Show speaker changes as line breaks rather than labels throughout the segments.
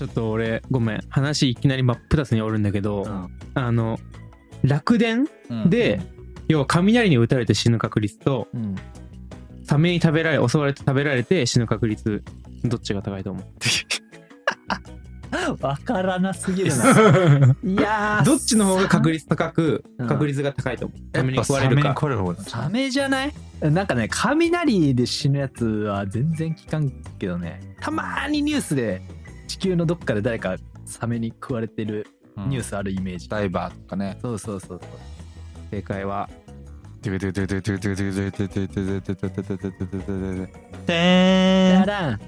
ちょっと俺ごめん。話いきなり真っ二つにおるんだけど、
うん。
あの楽電
うん。
で、要は雷に打たれて死ぬ確率と
うん。
サメに食べられ襲われて食べられて死ぬ確率どっちが高いと思う？
わからなすぎるな。いやー
どっちの方が確率高く
うん。
確率が高いと思う？サメに食われるか。
サメ
じゃない？なんかね雷で死ぬやつは全然聞かんけどね。たまーにニュースで地球のどっかで誰かサメに食われてるニュー
ス
スあるイメージ、
ダイバーとかね。
そうそうそうそう。
正解は。
て
やらん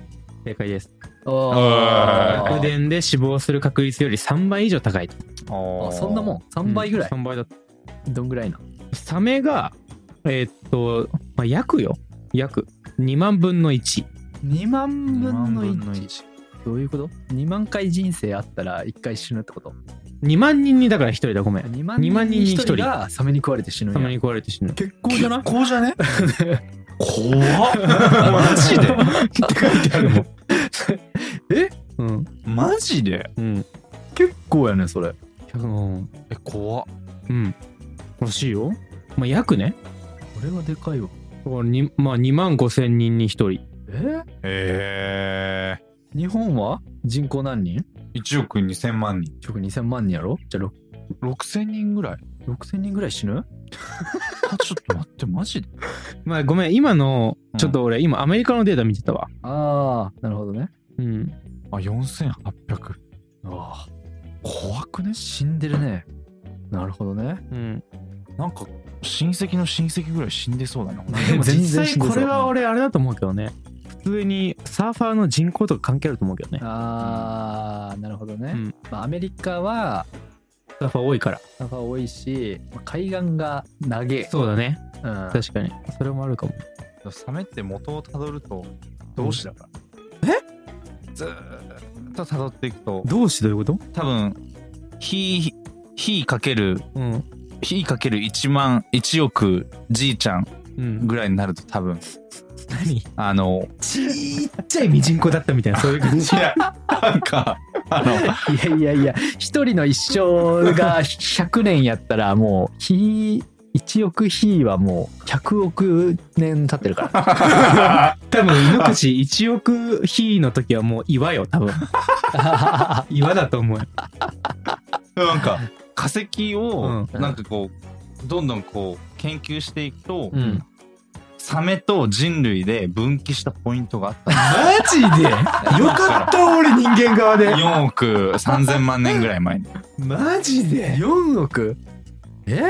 正解です。
お
あ
楽電で死亡する確率より3倍以上高い。と
あそんなもん？3倍ぐらい、
3倍だ
どんぐらいな？
サメがえーっと、まあ、約よ。約2万分の1
2万分の
2
1どういうこと ?2 万回人生あったら1回死ぬってこと
？2万人にだから1人だ。ごめん。
2万
2万人に
1
1人
人がサメに食われて死ぬんや。
サメに食われて死ぬ。
結構じゃない？
こうじゃね？怖っマジで
って書いてあるもん
え？
うん。
マジで？
うん。
結構やねそれ。
うん
え怖っ。
うん。らしいよ。まあ約ね。
これはでかいわ。
だからにまあ2万5千人に1人。
え？
へえ
日本は人口何人
？1億2000万人。
直2000万人やろ？じゃあ
6000人ぐらい。
6000人ぐらい死ぬ？
あちょっと待ってマジ？で
まあごめん今の
うん。
ちょっと俺今アメリカのデータ見てたわ。
ああなるほどね。
うん。
あ4800
ああ
怖くね？
死んでるね。なるほどね。
うん。
なんか親戚の親戚ぐらい死んでそうだな。
で も
全然
実際
死んでそう。
これは俺あれだと思うけどね。普通にサーファーの人口とか関係あると思うけどね。
ああなるほどね、
うん。
まあ、アメリカは
サーファー多いから。
サーファー多いし、まあ海岸が長え
そうだね。
うん、
確かに。それもあるかも。
サメって元をたどると同志だから、え？ずーっとたどっていくと。
同志どういうこと？
多分火火かける
うん。
火かける1万1億じいちゃん
うん
ぐらいになると多分。
何
あの
ちっちゃいミジンコだったみたいなそういう感じ。
いやなんかあの
いやいやいや一人の一生が100年やったらもう火1億火はもう100億年経ってるから。
多分井ノ口1億比の時はもう岩よ多分。岩だと思う。よ
なんか化石を
うん。
なんかこうどんどんこう研究していくと、
うん
サメと人類で分岐したポイントがあった。
マジで？よかった俺人間側で。
4億3000万年ぐらい前に。
マジで
？4億？え？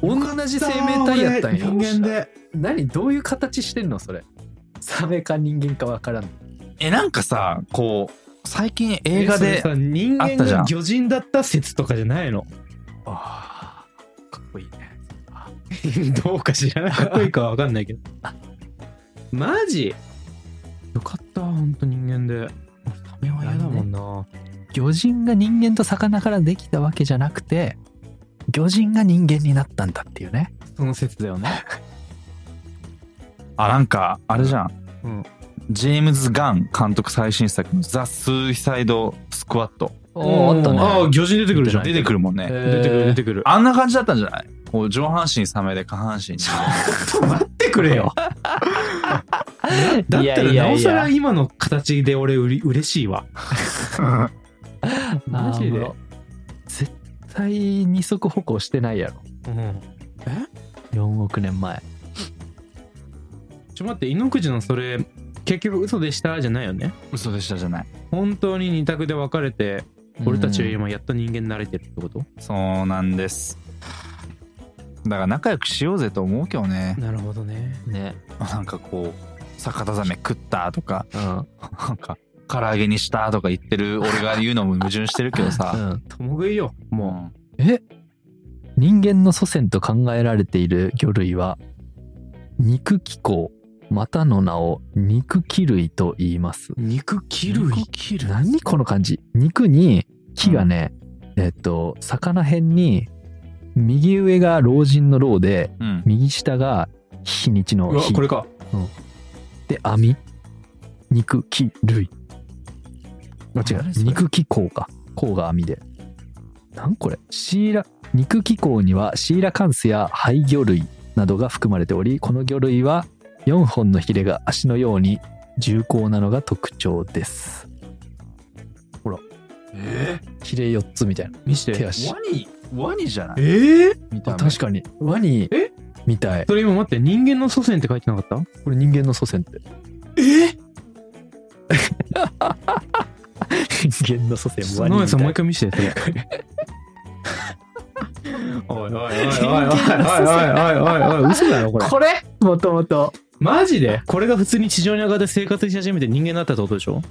同じ生命体やったんや。
人間で。
何？どういう形してんのそれ？サメか人間かわからん
えなんかさこう最近映画で
人間
あったじゃん。
が魚人だった説とかじゃないの？
あーかっこいいね
どうか知らない。かっこいいかは分かんないけど。マジ？よかった本当人間で。サメは嫌だもんな。
魚人が人間と魚からできたわけじゃなくて魚人が人間になったんだっていうね。
その説だよね。
あなんかあれじゃん、
うん。
ジェームズ・ガン監督最新作の「ザ・スーイサイド・スクワット。
おーあったね。
ああ魚人出てくるじゃん。
出てくる。もんね、
出てくる出てくる。
あんな感じだったんじゃない？こう上半身サメで下半身人間
待ってくれよ。だったらなおさら今の形で俺うり嬉しいわ。マジで？
あー絶対二足歩行してないやろ。
うん。
4億年前。
ちょ待って井ノ口のそれ結局嘘でしたじゃないよね？
嘘でしたじゃない
本当に二択で分かれて俺たちは今やっと人間になれてるってこと？
そうなんです。だから仲良くしようぜと思うけどね。
なるほどね。
ね。
なんかこう逆ザメ食ったとか
うん。
なんか唐揚げにしたとか言ってる俺が言うのも矛盾してるけどさ、
うん。
共食いよも
え？人間の祖先と考えられている魚類は肉気候またの名を肉気類と言います。
う肉
気類何この感じ？肉に木がね、えっと魚辺に右上が老人の老で
うん。
右下が日にちの
うわ
日
これか。
で網？肉気類あ違う
何それ？
肉気孔か。孔が網で。なんこれ？シーラ肉気孔にはシーラカンスや肺魚類などが含まれておりこの魚類は4本のヒレが足のように重厚なのが特徴です。
え
ヒレ4つみたいな。
見して。
手足。
ワニワニじゃない？
ええ
見た目。
あ確かに。ワニ。
え？
みたい。
それ今待って人間の祖先って書いてなかった？
これ人間の祖先って。
え？
人間の祖先
野上さんもう一回見せてそれ。おいおいおいおいおいおいおいおいおい嘘だろこれ。
これ？もともと
マジで？これが普通に地上に上がって生活し始めて人間になったってことでしょ？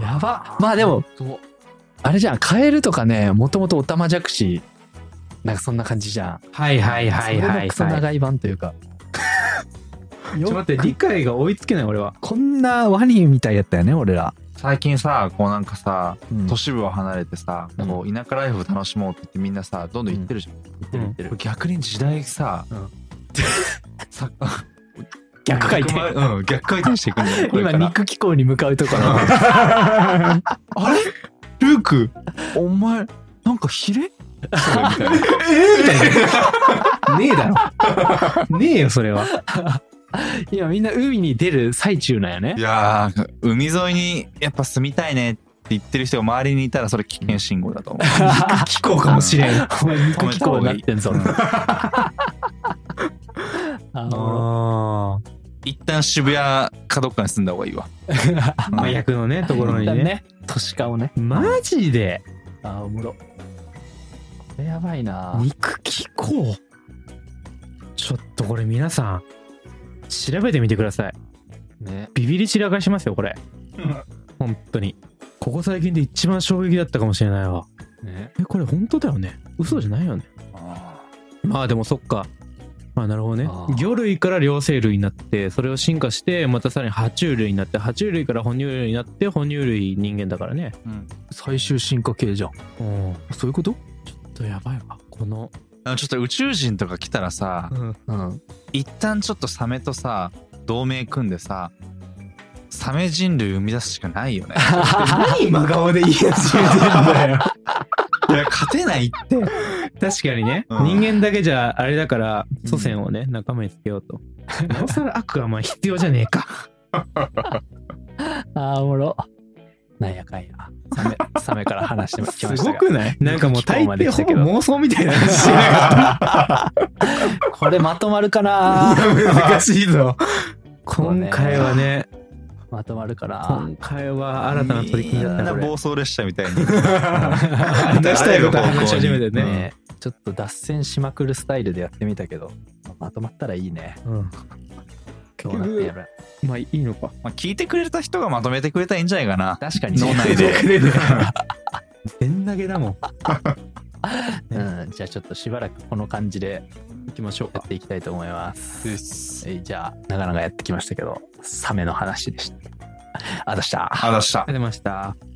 やば。まあでもあれじゃん。カエルとかねもともとオタマジャクシなんかそんな感じじゃん。
はいはいはい
それ
はい。はい
のクソ長い版というか。
ちょっと待って理解が追いつけない俺は。
こんなワニみたいやったよね俺ら、
最近さこうなんかさ
うん。
都市部を離れてさ、
うん。
こう田舎ライフを楽しもうって言ってみんなさどんどん行ってるじゃん、
言ってる言ってる。
逆に時代さ、
うん。
さ
逆回転。
うん逆回転していくんだよ
今肉気候に向かうところ。
あれ？ルーク？お前なんかヒレ？
ねえだろ。ねえよそれは。
今みんな海に出る最中なんやね。
いやー海沿いにやっぱ住みたいねって言ってる人が周りにいたらそれ危険信号だと思う。
気候かもしれん。あ
お前肉気候になってんぞあお
あ
一旦渋谷かどっかに住んだ方がいいわ。
麻薬のねところにね。
ね都市化をね。
マジで？
あおもろ。これやばいな。
肉気候ちょっとこれ皆さん調べてみてください。
ね。
ビビり散らかしますよこれ。本当に。ここ最近で一番衝撃だったかもしれないわ。
ね。
えこれ本当だよね？嘘じゃないよね？まあでもそっか。まあなるほどね。魚類から両生類になってそれを進化してまたさらに爬虫類になって爬虫類から哺乳類になって哺乳類人間だからね。
うん。
最終進化系じゃん。
うん。
そういうこと？
ちょっとやばいわ。この
あのちょっと宇宙人とか来たらさ
うん。
うん。
一旦ちょっとサメとさ同盟組んでさサメ人類生み出すしかないよね。
何真顔で言い始めてんだよ
いや勝てないって。
確かにね、
うん。
人間だけじゃあれだから祖先をね仲間につけようと。なおさら悪はまあ必要じゃねえか。
あーおもろ。なんやかんや。サメ サメから話してきましたが。
くない？なんかもう大抵ほぼ妄想みたいな話してなかった。
これまとまるかな
難しいぞ。今回はね
まとまるかな
今回は新たな取り組みだった
みんな暴走列車みたいに。
話したいこと話し始めてね
ねちょっと脱線しまくるスタイルでやってみたけどまとまったらいいね。
うん。
今日なやる。
まあいいのか。
まあ聞いてくれた人がまとめてくれたらいいんじゃないかな。
確かに。
脳内で。
全投げだもん。
うんじゃあちょっとしばらくこの感じで
行きましょうか。
やっていきたいと思います。
です。
えーじゃあなかなかやってきましたけどサメの話でした。ありがとうございました。
あ出した。
ありがとうございました